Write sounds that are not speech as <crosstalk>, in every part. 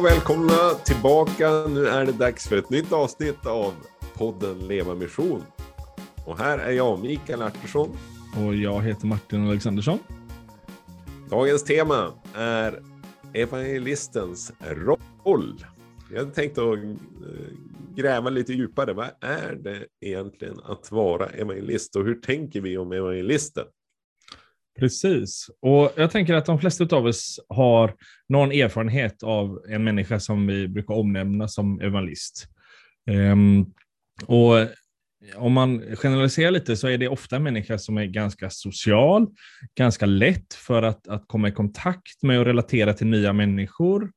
och välkomna tillbaka. Nu är det dags för ett nytt avsnitt av podden Leva Mission. Och här är jag, Mikael Artursson. Och jag heter Martin Alexandersson. Dagens tema är evangelistens roll. Jag tänkte att eh, gräva lite djupare. Vad är det egentligen att vara evangelist och hur tänker vi om evangelisten? Precis, och jag tänker att de flesta av oss har någon erfarenhet av en människa som vi brukar omnämna som evangelist. Um, och om man generaliserar lite så är det ofta en människa som är ganska social, ganska lätt för att, att komma i kontakt med och relatera till nya människor.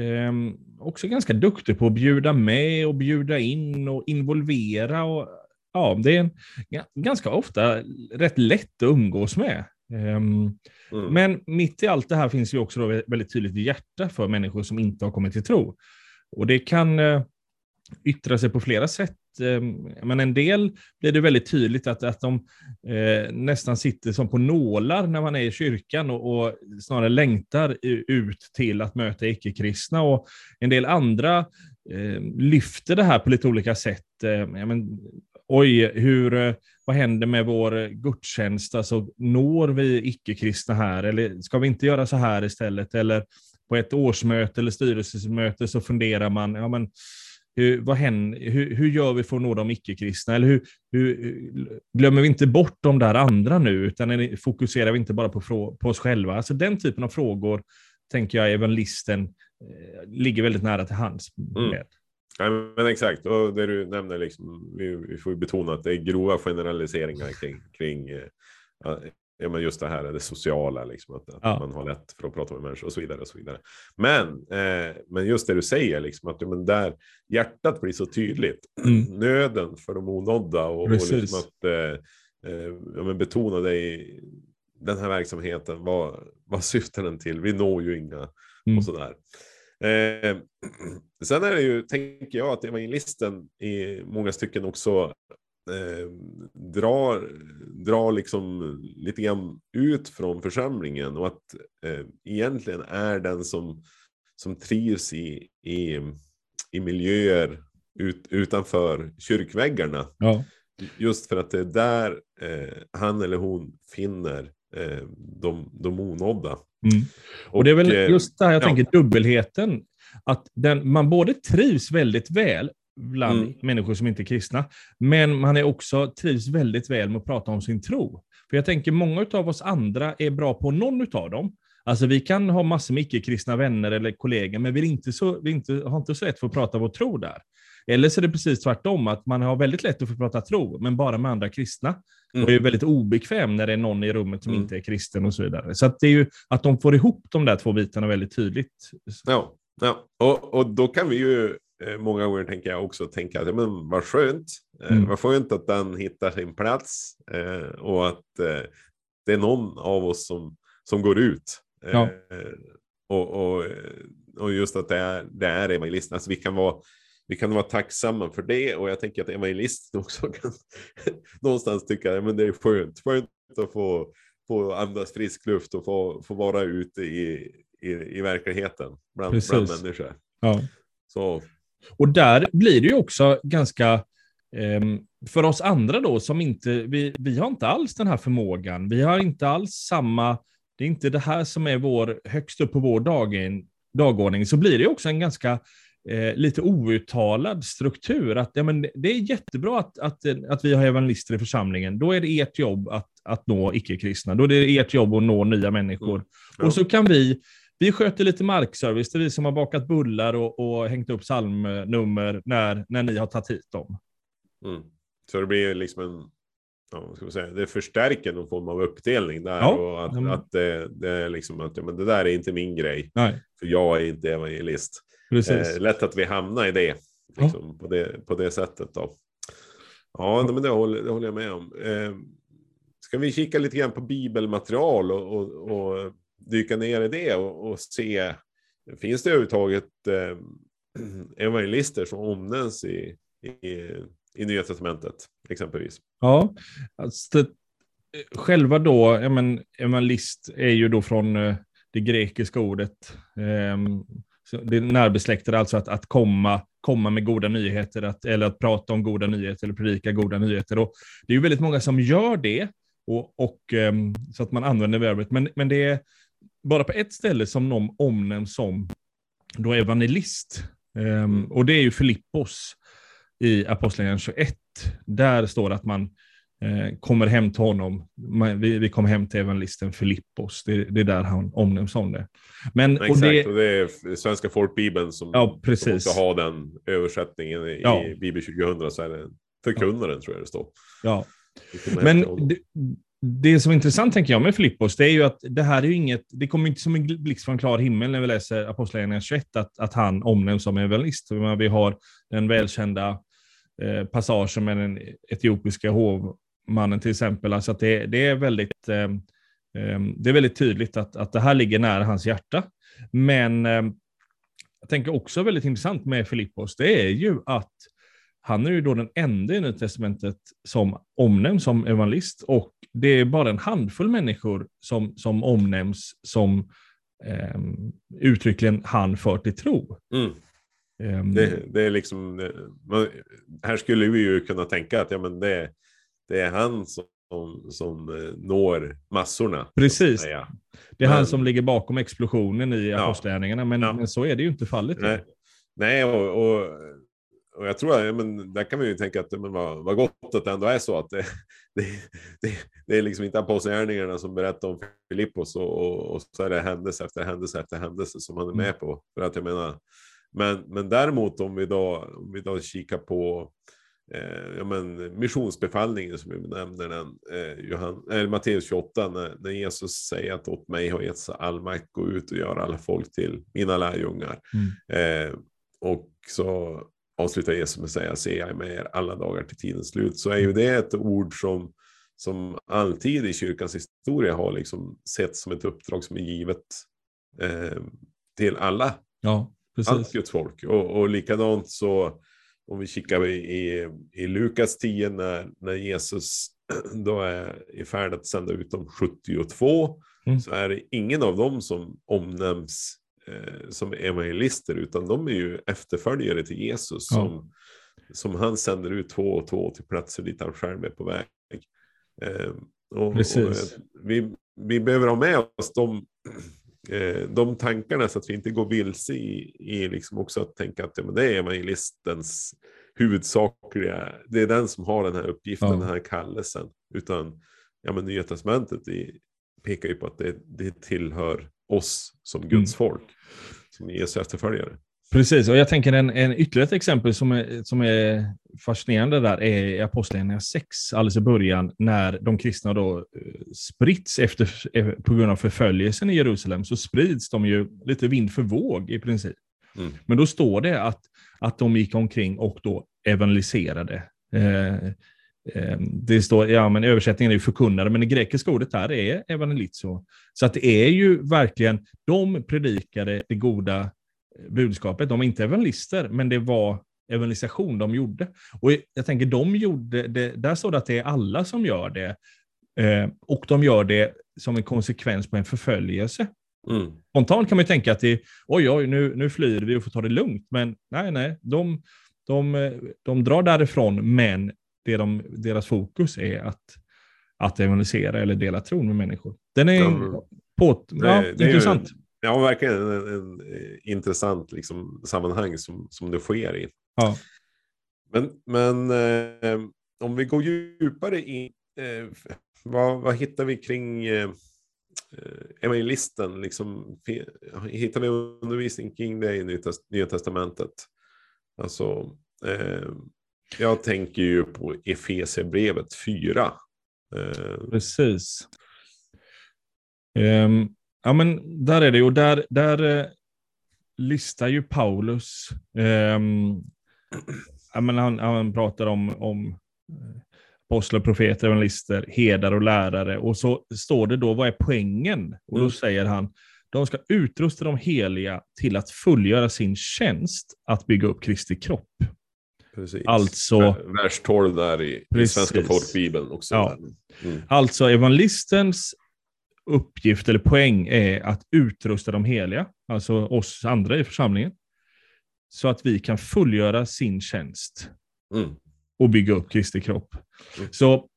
Um, också ganska duktig på att bjuda med och bjuda in och involvera. Och, ja, det är en, ganska ofta rätt lätt att umgås med. Um, mm. Men mitt i allt det här finns ju också då väldigt tydligt hjärta för människor som inte har kommit till tro. Och det kan uh, yttra sig på flera sätt. Um, men en del blir det väldigt tydligt att, att de uh, nästan sitter som på nålar när man är i kyrkan och, och snarare längtar ut till att möta icke-kristna. Och en del andra uh, lyfter det här på lite olika sätt. Ja, men, oj, hur vad händer med vår gudstjänst? Alltså, når vi icke-kristna här? Eller ska vi inte göra så här istället? Eller på ett årsmöte eller styrelsemöte så funderar man, ja men, hur, vad händer, hur, hur gör vi för att nå de icke-kristna? Eller hur, hur, glömmer vi inte bort de där andra nu, utan fokuserar vi inte bara på, på oss själva? Alltså den typen av frågor tänker jag evangelisten eh, ligger väldigt nära till hands med. Mm. Ja, men exakt, och det du nämner, liksom, vi, vi får betona att det är grova generaliseringar kring, kring uh, ja, men just det här det sociala, liksom, att, att ja. man har lätt för att prata med människor och så vidare. Och så vidare. Men, eh, men just det du säger, liksom, att men där hjärtat blir så tydligt, mm. <clears throat> nöden för de onådda och, och liksom att eh, eh, ja, men betona det i den här verksamheten, vad, vad syftar den till? Vi når ju inga mm. och sådär. Eh, <clears throat> sen är det ju, tänker jag, att evangelisten i många stycken också eh, drar, drar liksom lite grann ut från församlingen och att eh, egentligen är den som, som trivs i, i, i miljöer ut, utanför kyrkväggarna. Ja. Just för att det är där eh, han eller hon finner de, de onådda. Mm. Och, och, det är väl eh, just det här jag ja. tänker, dubbelheten. Att den, man både trivs väldigt väl bland mm. människor som inte är kristna, men man är också trivs väldigt väl med att prata om sin tro. För jag tänker många av oss andra är bra på någon av dem. Alltså vi kan ha massor med icke-kristna vänner eller kollegor, men vi, är inte så, vi inte, har inte så lätt för att prata vår tro där. Eller så är det precis tvärtom, att man har väldigt lätt att få prata tro, men bara med andra kristna. Mm. Och är väldigt obekväm när det är någon i rummet som mm. inte är kristen och så vidare. Så att det är ju att de får ihop de där två bitarna väldigt tydligt. Ja, ja. Och, och då kan vi ju eh, många gånger tänker jag också tänka att men vad skönt, eh, mm. vad skönt att den hittar sin plats eh, och att eh, det är någon av oss som, som går ut. Eh, ja. och, och, och just att det är, det är evangelisten. Alltså vi kan vara vi kan vara tacksamma för det och jag tänker att evangelisten också kan <laughs> någonstans tycka att det är skönt, skönt att få, få andas frisk luft och få, få vara ute i, i, i verkligheten bland, bland människor. Ja. Så. Och där blir det ju också ganska, eh, för oss andra då, som inte, vi, vi har inte alls den här förmågan, vi har inte alls samma, det är inte det här som är vår, högst upp på vår dagen, dagordning, så blir det också en ganska eh, lite outtalad struktur. Att, ja, men det är jättebra att, att, att vi har evangelister i församlingen. Då är det ert jobb att, att nå icke-kristna. Då är det ert jobb att nå nya människor. Mm. Ja. Och så kan vi, vi sköter lite markservice, det är vi som har bakat bullar och, och hängt upp psalmnummer när, när ni har tagit hit dem. Mm. Så det blir liksom en, ja, ska man säga, det förstärker någon form av uppdelning där. Ja. Och att, mm. att det, det, är liksom att ja, men det där är inte min grej. Nej. För jag är inte evangelist. Eh, lätt att vi hamnar i det, liksom, ja. på det, på det sättet. Då. Ja, men det håller, det håller jag med om. Eh, ska vi kika lite grann på bibelmaterial och, och, och dyka ner i det och, och se, finns det överhuvudtaget eh, <clears throat> evangelister som omnämns i, i, i Nya Testamentet exempelvis? Ja, alltså, själva då, ja, men, evangelist är ju då från eh, det grekiska ordet. Eh, det är närbesläktade, alltså att, att komma, komma med goda nyheter, att, eller att prata om goda nyheter eller predika goda nyheter. Och det är ju väldigt många som gör det, och, och um, så att man använder verbet. Men, men det är bara på ett ställe som någon omnämns som då evangelist. Um, och det är ju Filippos i Apostlagärningarna 21. Där står det att man kommer hem till honom. Vi, vi kommer hem till evangelisten Filippos. Det, det är där han omnämns som det. Men, Exakt, och det, och det är Svenska folkbibeln som, ja, precis. som också har den översättningen i, ja. Bibel 2000. Så är det förkunnaren ja. tror jag det står. Ja. Men det, det som är intressant tänker jag med Filippos, det är ju att det här är inget, det kommer inte som en blixt från klar himmel när vi läser Apostlagärningarna 21, att, att han omnämns som evangelist. Vi har den välkända eh, passagen med den etiopiska hovmannen till exempel. Alltså att det, det är väldigt eh, eh, det är väldigt tydligt att, att det här ligger nära hans hjärta. Men eh, jag tänker också väldigt intressant med Filippos, det är ju att han är ju då den enda i Nya Testamentet som omnämns som evangelist och det är bara en handfull människor som, som omnämns som eh, uttryckligen han för till tro. Mm. Um, det, det, är liksom, man, här skulle vi ju kunna tänka att ja, men det, det är han som, som eh, når massorna. Precis. Det är men, han som ligger bakom explosionen i ja, apostlagärningarna, men, ja. men så är det ju inte fallet. Nej, Nej och, och och jag tror, att men där kan vi ju tänka att men vad, vad gott att det ändå är så att det, <laughs> det, det, det är liksom inte apostlagärningarna som berättar om Filippos och, och, och, så är det händelse efter händelse efter händelse som han är med mm. på. För att jag menar, men, men däremot om vi då, om vi då kikar på eh, ja, men, missionsbefallningen som vi nämner den, eh, Johan, eh, Matteus 28, när, när, Jesus säger att åt mig har getts all makt, gå ut och göra alla folk till mina lärjungar. Mm. Eh, och så avslutar Jesus med att säga, se jag är med er alla dagar till tidens slut, så är ju det ett ord som, som alltid i kyrkans historia har liksom sett som ett uppdrag som är givet eh, till alla. Ja, precis. Allt Guds folk. Och, och likadant så, om vi kikar i, i, i Lukas 10, när, när Jesus <clears throat> då är i färd att sända ut de 72, mm. så är det ingen av dem som omnämns eh, som evangelister, utan de är ju efterföljare till Jesus ja. som, som han sänder ut två och två till platser dit han själv är på väg. Eh, och, Precis. Och, vi, vi behöver ha med oss de, eh, de tankarna så att vi inte går vilse i, i liksom också att tänka att ja, men det är evangelistens huvudsakliga, det är den som har den här uppgiften, ja. den här kallelsen. Utan ja, men Nya Testamentet i, pekar ju på att det, det tillhör oss som. Guds mm. folk, som Jesu efterföljare. Precis, och jag tänker en, en ytterligare ett exempel som är, som är fascinerande där är i Apostlagärningarna 6, alldeles i början, när de kristna då eh, spritts efter, eh, på grund av förföljelsen i Jerusalem, så sprids de ju lite vind för våg i princip. Mm. Men då står det att, att de gick omkring och då evangeliserade eh, Ehm, det står, ja men översättningen är ju förkunnare, men det grekiska ordet där är evangelizo. Så att det är ju verkligen, de predikade det goda budskapet. De är inte evangelister, men det var evangelisation de gjorde. Och jag tänker, de gjorde det, där står det att det är alla som gör det. Ehm, och de gör det som en konsekvens på en förföljelse. Mm. Spontant kan man ju tänka att det, oj, oj, nu, nu flyr vi och får ta det lugnt. Men nej, nej, de, de, de drar därifrån, men det de, deras fokus är att, att evangelisera eller dela tron med människor. Den är ja, på, det, ja, det intressant. Ju, ja, verkligen en, en, en intressant liksom, sammanhang som, som det sker i. Ja. Men, men eh, om vi går djupare in, eh, vad, vad hittar vi kring eh, evangelisten? Liksom, hittar vi undervisning kring det i Nya Testamentet? Alltså, eh, jag tänker ju på Efesierbrevet 4. Eh, Precis. Um, ja, men där är det ju. Där, där uh, listar ju Paulus. Um, ja, men han, han pratar om, om eh, apostlar, profeter, evangelister, herdar och lärare. Och så står det då, vad är poängen? Och då mm. säger han, de ska utrusta de heliga till att fullgöra sin tjänst att bygga upp Kristi kropp. Precis. Alltså, Vers 12 där i, i Svenska folkbibeln också. Ja. Mm. Alltså evangelistens uppgift eller poäng är att utrusta de heliga. alltså oss andra i församlingen, så att vi kan fullgöra sin tjänst mm. och bygga upp Kristi kropp. Mm. Så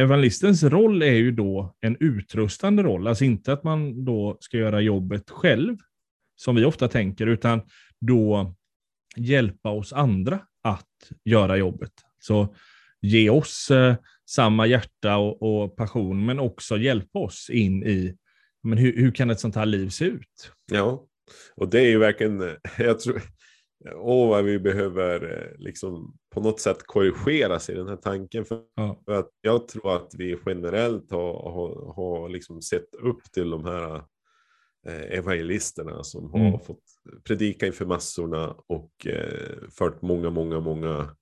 evangelistens roll är ju då en utrustande roll, alltså inte att man då ska göra jobbet själv, som vi ofta tänker, utan då hjälpa oss andra att göra jobbet. Så ge oss eh, samma hjärta och, och, passion, men också hjälpa oss in i men hur, hur kan ett sånt här liv se ut? Ja, och det är ju verkligen, jag tror, åh vad vi behöver eh, liksom på något sätt korrigeras i den här tanken. För, ja. för att jag tror att vi generellt har, har, har liksom sett upp till de här eh, evangelisterna som mm. har fått predika inför massorna och eh, fört många, många, många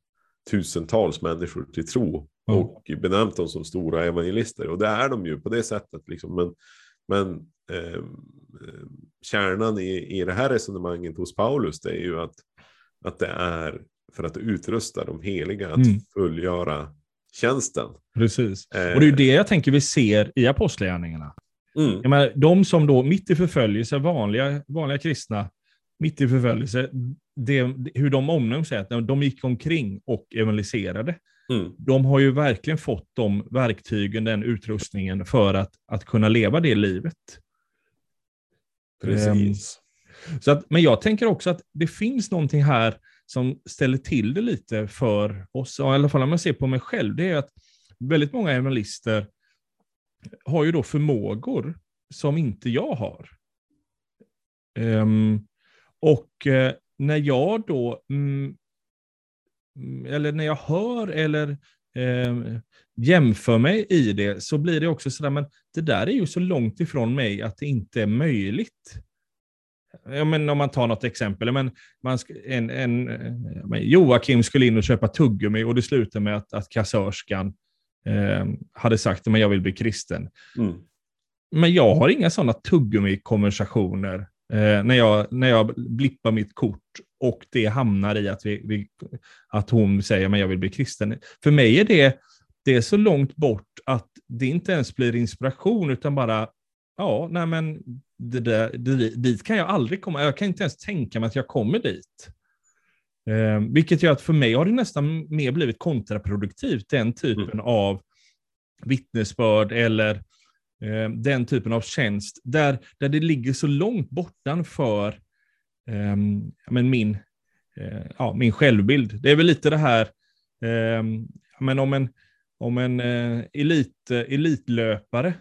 tusentals människor till tro mm. Och benämnt dem som stora evangelister. Och det är de ju på det sättet. Liksom. Men, men eh, kärnan i, i det här resonemanget hos Paulus det är ju att, att det är för att utrusta de heliga att mm. fullgöra tjänsten. Precis. Eh, och det är det jag tänker vi ser i apostlagärningarna. Mm. Jag menar, de som då mitt i förföljelse, vanliga, vanliga kristna, mitt i förföljelse, det, hur de omnämns är att de gick omkring och evangeliserade. Mm. De har ju verkligen fått de verktygen, den utrustningen för att, att kunna leva det livet. Precis. Um, så att, men jag tänker också att det finns någonting här som ställer till det lite för oss, i alla fall om man ser på mig själv, det är att väldigt många evangelister har ju då förmågor som inte jag har. Um, och uh, när jag då, mm, eller när jag hör eller eh, jämför mig i det, så blir det också sådär, men det där är ju så långt ifrån mig att det inte är möjligt. Ja, men om man tar något exempel. Men man en, en, men Joakim skulle in och köpa tuggummi och det slutade med att, att kassörskan eh, hade sagt att jag vill bli kristen. Mm. Men jag har inga sådana tuggummi-konversationer eh, när, jag, när jag blippar mitt kort och det hamnar i att, vi, vi att hon säger att jag vill bli kristen. För mig är det, det är så långt bort att det inte ens blir inspiration, utan bara, ja, nej men det där, det, dit kan jag aldrig komma. Jag kan inte ens tänka mig att jag kommer dit. Eh, vilket gör att för mig har det nästan mer blivit kontraproduktivt, den typen mm. av vittnesbörd eller eh, den typen av tjänst, där, där det ligger så långt bortanför men min, eh, ja, min självbild. Det är väl lite det här, eh, men om en, om en eh, elit, elitlöpare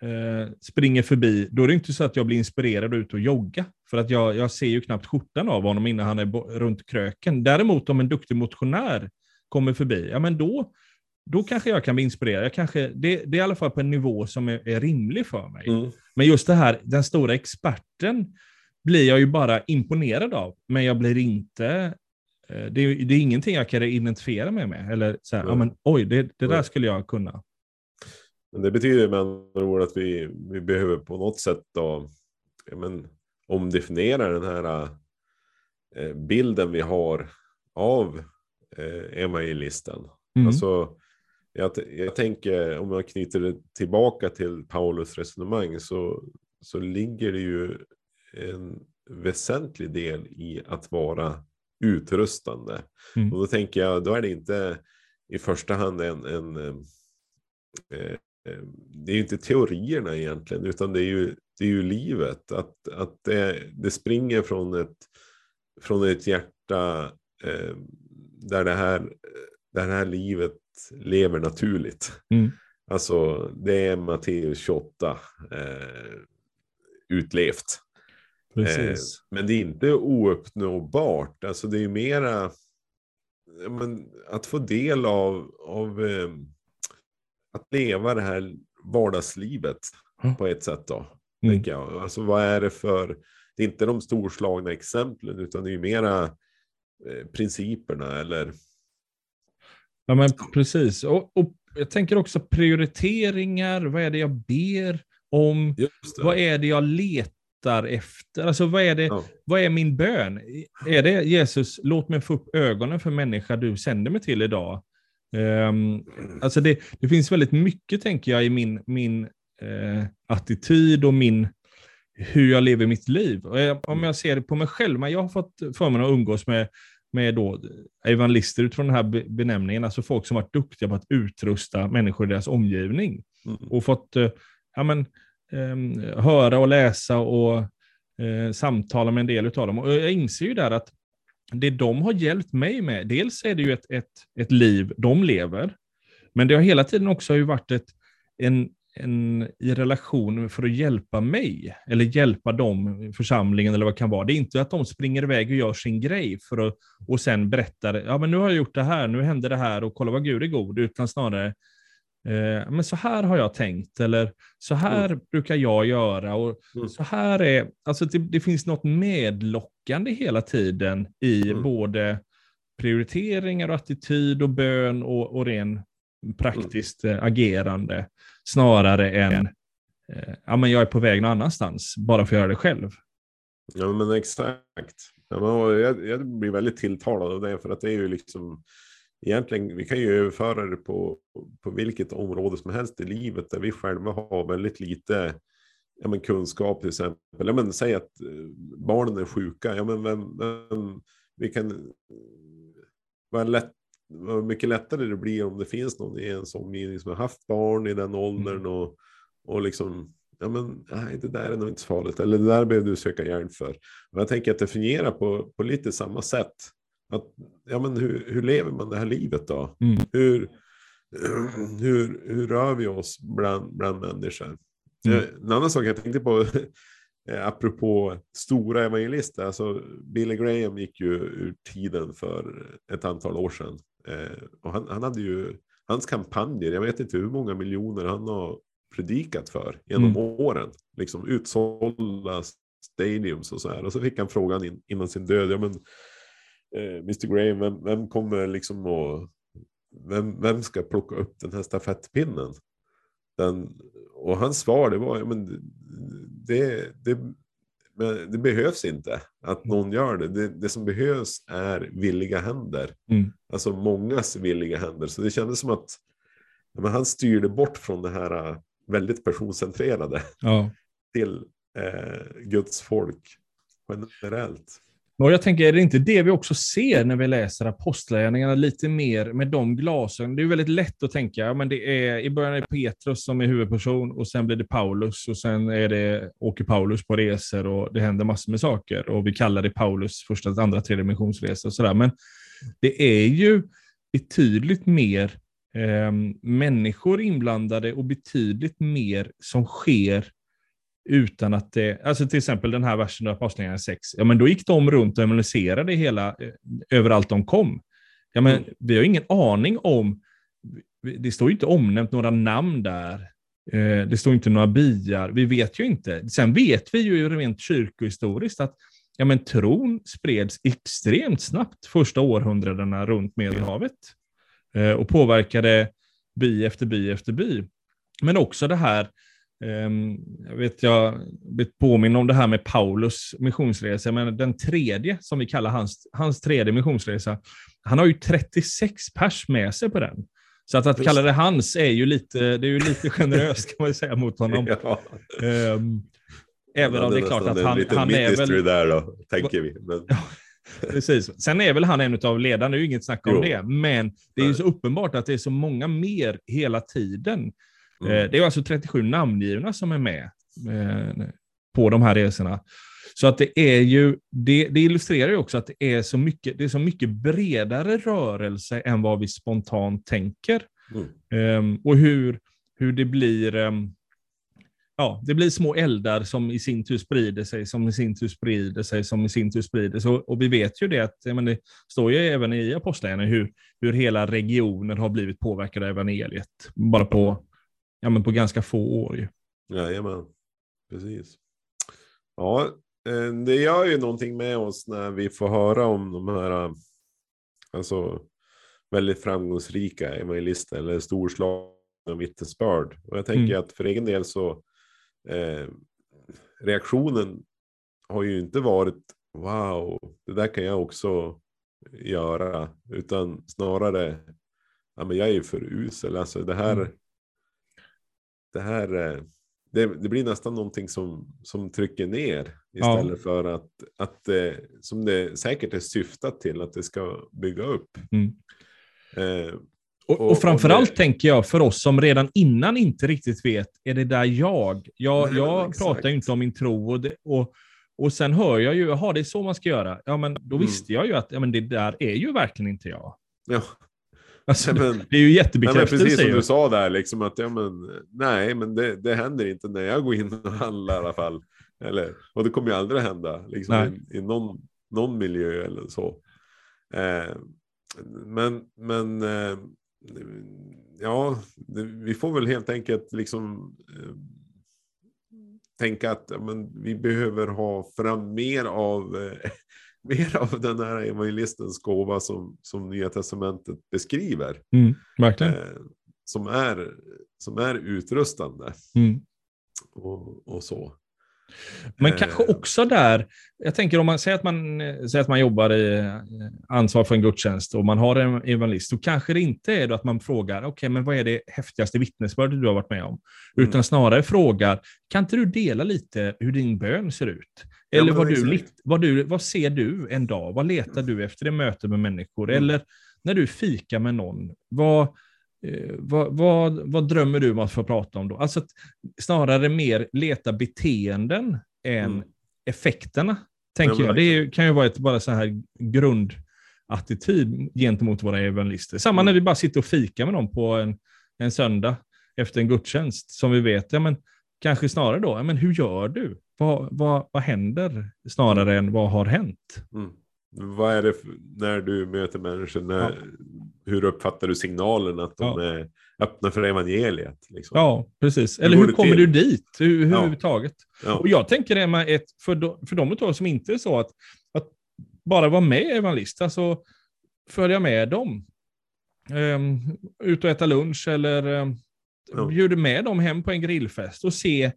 eh, springer förbi, då är det inte så att jag blir inspirerad ut och jogga. För att jag, jag ser ju knappt skjortan av honom innan han är runt kröken. Däremot om en duktig motionär kommer förbi, ja men då, då kanske jag kan bli inspirerad. Jag kanske, det, det är i alla fall på en nivå som är, är rimlig för mig. Mm. Men just det här, den stora experten, blir jag ju bara imponerad av, men jag blir inte eh, det är, det är ingenting jag kan identifiera mig med. Eller så här, ja. men, oj, det, det där skulle jag kunna. Men det betyder med andra ord att vi, vi behöver på något sätt då, ja, men, omdefiniera den här eh, bilden vi har av eh, evangelisten. Mm. Alltså, jag, jag tänker, om jag knyter det tillbaka till Paulus resonemang, så, så ligger det ju en väsentlig del i att vara utrustande. Mm. Och då tänker jag, då är det inte i första hand en, en eh, eh, det är ju inte teorierna egentligen, utan det är ju, det är ju livet. Att, att det, det springer från ett, från ett hjärta eh, där, det här, där det här livet lever naturligt. Mm. Alltså, det är Matteus 28 eh, utlevt. Eh, men det är inte ouppnåbart. Alltså det är mera men, att få del av, av eh, att leva det här vardagslivet mm. på ett sätt. Då, mm. jag. Alltså vad är det för, det är inte de storslagna exemplen utan det är mera eh, principerna eller. Ja men precis. Och, och jag tänker också prioriteringar. Vad är det jag ber om? Vad är det jag letar längtar efter? Alltså vad är, det, ja. vad är min bön? Är det Jesus, låt mig få upp ögonen för människa du sänder mig till idag? Um, alltså det, det finns väldigt mycket, tänker jag, i min, min uh, attityd och min, hur jag lever mitt liv. Och jag, om jag ser det på mig själv, men jag har fått förmånen att umgås med, med då evangelister utifrån den här benämningen, alltså folk som varit duktiga på att utrusta människor i deras omgivning. Mm. Och fått eh, ja, men, eh, höra och läsa och eh, samtala med en del av dem. Och jag inser ju där att det de har hjälpt mig med, dels är det ju ett, ett, ett liv de lever, men det har hela tiden också ju varit ett, en, en, i relation för att hjälpa mig, eller hjälpa dem, församlingen eller vad det kan vara. Det är inte att de springer iväg och gör sin grej för att, och sen berättar, ja men nu har jag gjort det här, nu händer det här och kolla vad Gud är god, utan snarare, eh, men så här har jag tänkt, eller så här mm. brukar jag göra, och mm. så här är, alltså det, det, finns något medlockande hela tiden i mm. både prioriteringar, och attityd och bön och, och ren praktiskt mm. agerande snarare än eh, ja, men jag är på väg någon annanstans bara för att göra det själv. Ja, men exakt. Ja, men jag, jag blir väldigt tilltalad av det för att det är ju liksom egentligen, vi kan ju överföra det på, på vilket område som helst i livet där vi själva har väldigt lite ja, men kunskap till exempel. Ja, men, säg att eh, barnen är sjuka, ja, men vem, vem, vi kan vara lätt vad mycket lättare det blir om det finns någon i ens omgivning som har haft barn i den åldern mm. och, och liksom, ja men nej, det där är nog inte så farligt, eller det där behöver du söka hjälp för. Och jag tänker att det fungerar på, på lite samma sätt. Att, ja men hur, hur lever man det här livet då? Mm. Hur, <clears throat> hur, hur rör vi oss bland, bland människor? Mm. En annan sak jag tänkte på, <laughs> eh, apropå stora evangelister, alltså Billy Graham gick ju ur tiden för ett antal år sedan. Eh, och han, han, hade ju, hans kampanjer, jag vet inte hur många miljoner han har predikat för genom mm. åren. Liksom utsålda stadiums och så här. Och så fick han frågan in, innan sin död, ja men eh, Mr Graham, vem, vem kommer liksom att, vem, vem ska plocka upp den här stafettpinnen? Den, och hans svar det var, ja men det, det, men det behövs inte att mm. någon gör det. Det, det som behövs är villiga händer. Mm. Alltså mångas villiga händer. Så det kändes som att men han styrde bort från det här äh, väldigt personcentrerade ja. till eh, Guds folk generellt. Och jag tänker, är det inte det vi också ser när vi läser apostlagärningarna lite mer med de glasögonen? Det är väldigt lätt att tänka, ja, men det är, i början är det Petrus som är huvudperson och sen blir det Paulus och sen är det, åker Paulus på resor och det händer massor med saker och vi kallar det Paulus första, andra, tredje missionsresa och sådär. Men det är ju betydligt mer eh, människor inblandade och betydligt mer som sker utan att det, alltså till exempel den här versen av Apostlagärningarna 6, ja men då gick de runt och analyserade hela, eh, överallt de kom. Ja men mm. vi har ingen aning om, det står ju inte omnämnt några namn där, eh, det står inte några byar, vi vet ju inte. Sen vet vi ju rent kyrkohistoriskt att ja, men tron spreds extremt snabbt första århundradena runt Medelhavet eh, och påverkade by efter by efter by. Men också det här jag vet, jag blivit påminn om det här med Paulus missionsresa, men den tredje, som vi kallar hans, hans tredje missionsresa, han har ju 36 pers med sig på den. Så att, att kalla det hans är ju lite, det är ju lite generöst kan man säga mot honom. <laughs> Ja. Um, även om det är klart att han, han är väl... där då, tänker vi. Men... Precis. Sen är väl han en av ledarna, det är ju inget snack om jo. det. Men det är ju så uppenbart att det är så många mer hela tiden Mm. Eh, det är alltså 37 namngivna som är med eh, på de här resorna. Så att det är ju, det, det, illustrerar ju också att det är så mycket, det är så mycket bredare rörelse än vad vi spontant tänker. Mm. Um, och hur, hur det blir, um, ja, det blir små eldar som i sin tur sprider sig, som i sin tur sprider sig, som i sin tur sprider sig. Och, och vi vet ju det att, men det står ju även i Apostlagärningarna hur, hur hela regioner har blivit påverkade av evangeliet, bara på ja, men på ganska få år. Ju. Jajamän, precis. Ja, eh, det gör ju någonting med oss när vi får höra om de här alltså, väldigt framgångsrika evangelister eller storslagna vittnesbörd. Och jag tänker mm. att för egen del så eh, reaktionen har ju inte varit wow, det där kan jag också göra, utan snarare ja, men jag är för usel. Alltså det här, mm det här, eh, det, det, blir nästan någonting som, som trycker ner istället ja. för att, att eh, som det säkert är syftat till, att det ska bygga upp. Mm. Eh, och, och, och framförallt det... tänker jag för oss som redan innan inte riktigt vet, är det där jag? Jag, Nej, jag pratar ju inte om min tro och, det, och, och sen hör jag ju, jaha det är så man ska göra. Ja men då mm. visste jag ju att ja, men det där är ju verkligen inte jag. Ja. Alltså, men, det är ju jättebekräftelse. precis som du sa där, liksom att ja, men, nej, men det, det händer inte när jag går in och handlar i alla fall. Eller, och det kommer ju aldrig hända liksom, i, i någon, någon miljö eller så. Eh, men men eh, ja, det, vi får väl helt enkelt liksom eh, tänka att men, vi behöver ha fram mer av eh, mer av den här evangelistens gåva som, som Nya Testamentet beskriver. Mm, verkligen. Eh, som, är, som är utrustande. Mm. Och, och så. Men eh. kanske också där, jag tänker om man säger att man, säger att man jobbar i eh, ansvar för en gudstjänst och man har en evangelist, då kanske det inte är att man frågar, okej, okay, men vad är det häftigaste vittnesbördet du har varit med om? Mm. Utan snarare frågar, kan inte du dela lite hur din bön ser ut? Eller vad, du, vad, du, vad ser du en dag? Vad letar du efter i möte med människor? Mm. Eller när du fikar med någon, vad, eh, vad, vad, vad, drömmer du om att få prata om då? Alltså snarare mer leta beteenden än mm. effekterna, tänker ja, jag. Det är, kan ju vara ett bara så här grundattityd gentemot våra evangelister. Samma mm. när vi bara sitter och fikar med dem på en, en söndag efter en gudstjänst, som vi vet, ja, men, kanske snarare då, ja, men hur gör du? Vad, vad, vad händer snarare än vad har hänt? Mm. Vad är det för, när du möter människor? När, ja. Hur uppfattar du signalen att de ja. är öppna för evangeliet? Liksom? Ja, precis. Eller hur, hur kommer du dit hur, hur ja. överhuvudtaget? Och jag tänker med ett, för, de, för de utav som inte är så att, att bara vara med i evangelist, alltså följa med dem. Um, ut och äta lunch eller um, bjuder med dem hem på en grillfest och se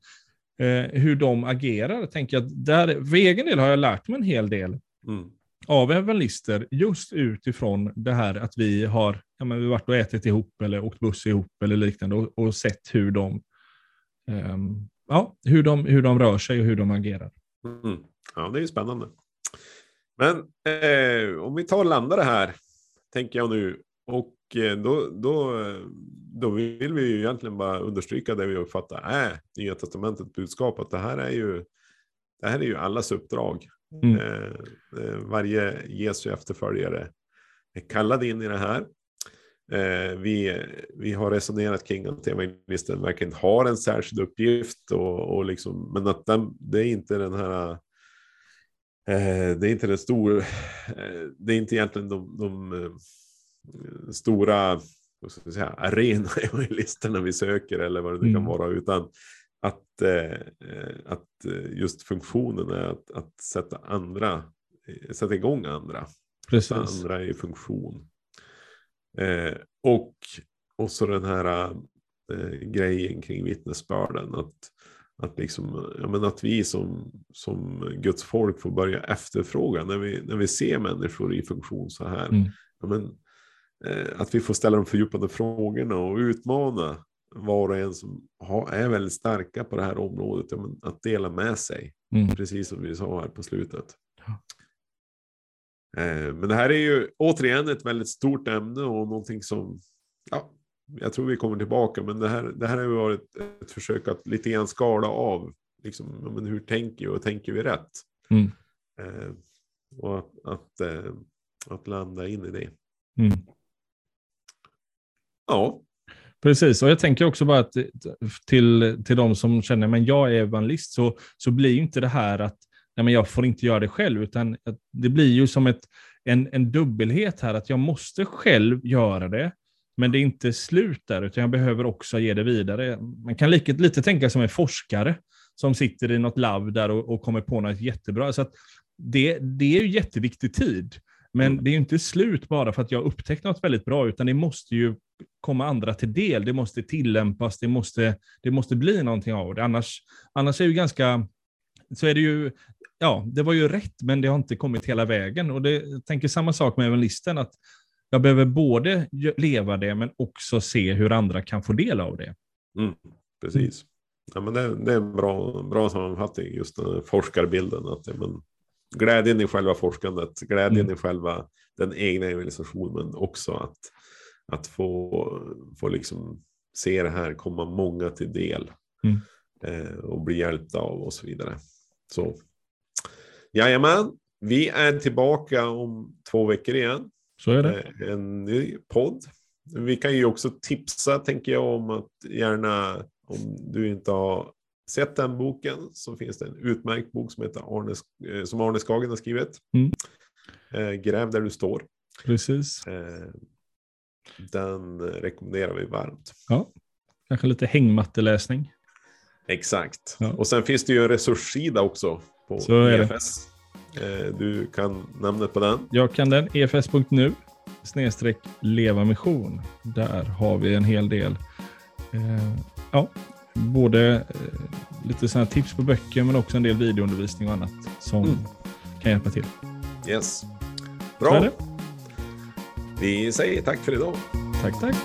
eh, hur de agerar. Tänker jag, där, för egen del har jag lärt mig en hel del mm. av evangelister just utifrån det här att vi har ja, men vi varit och ätit ihop eller åkt buss ihop eller liknande och, och sett hur de, eh, ja, hur, de, hur de rör sig och hur de agerar. Mm. Ja, det är ju spännande. Men eh, om vi tar och landar det här, tänker jag nu, och eh, då, då, då vill vi ju egentligen bara understryka det vi uppfattar är Nya Testamentets budskap, att det här är ju, det här är ju allas uppdrag. Mm. Eh, eh varje Jesu efterföljare är kallad in i det här. Eh, vi, vi har resonerat kring att evangelisten verkligen har en särskild uppgift, och, och liksom, men att den, det är inte den här eh, det är inte den stor, eh, det är inte egentligen de, de stora vad ska säga, arena <laughs> evangelisterna vi söker eller vad det nu kan mm. vara, utan att, eh, att just funktionen är att, att sätta andra, sätta igång andra. Precis. Andra i funktion. Eh, och, och så den här eh, grejen kring vittnesbörden. Att, att, liksom, ja, men att vi som, som Guds folk får börja efterfråga när vi, när vi ser människor i funktion så här. Mm. Ja, men, Eh, att vi får ställa de fördjupade frågorna och utmana var och en som har, är väldigt starka på det här området att dela med sig. Mm. Precis som vi sa här på slutet. Ja. Eh, men det här är ju återigen ett väldigt stort ämne och någonting som ja, jag tror vi kommer tillbaka. Men det här, det här har ju varit ett försök att lite grann skala av. Liksom, men hur tänker vi och tänker vi rätt? Mm. Eh, och att, att, att, landa in i det. Mm. Ja. Precis, och jag tänker också bara att till, till de som känner att jag är evangelist, så, så blir inte det här att nej, men jag får inte göra det själv, utan det blir ju som ett, en, en dubbelhet här, att jag måste själv göra det, men det är inte slut där, utan jag behöver också ge det vidare. Man kan lite, lite tänka som en forskare som sitter i något labb där och, och kommer på något jättebra. Så det, det är ju jätteviktig tid. Men mm. det är ju inte slut bara för att jag upptäckt något väldigt bra, utan det måste ju komma andra till del. Det måste tillämpas, det måste, det måste bli någonting av det. Annars, annars är det ju ganska, så är det ju, ja, det var ju rätt, men det har inte kommit hela vägen. Och det, jag tänker samma sak med evangelisten, att jag behöver både leva det, men också se hur andra kan få del av det. Mm, precis. ja, men det, det är en bra, bra sammanfattning, just den här forskarbilden. Att, ja, men, glädjen i själva forskandet, glädjen mm. i själva den egna evangelisationen, men också att, att få, få liksom se det här komma många till del mm. eh, och bli hjälpta av och så vidare. Så jajamän, vi är tillbaka om två veckor igen. Så är det. Eh, en ny podd. Vi kan ju också tipsa, tänker jag, om att gärna om du inte har sett den boken så finns det en utmärkt bok som heter Arne, eh, som Arne Skagen har skrivit. Mm. Eh, Gräv där du står. Precis. Den rekommenderar vi varmt. Ja, kanske lite hängmatteläsning. Exakt. Ja. Och sen finns det ju en resurssida också på så EFS. Du kan namnet på den. Jag kan den. efs.nu snedstreck leva mission. Där har vi en hel del. Eh, ja, både eh, lite sådana tips på böcker men också en del videoundervisning och annat som mm. kan hjälpa till. Yes. Bra. Vi säger tack för idag. Tack, tack.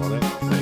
Ha det.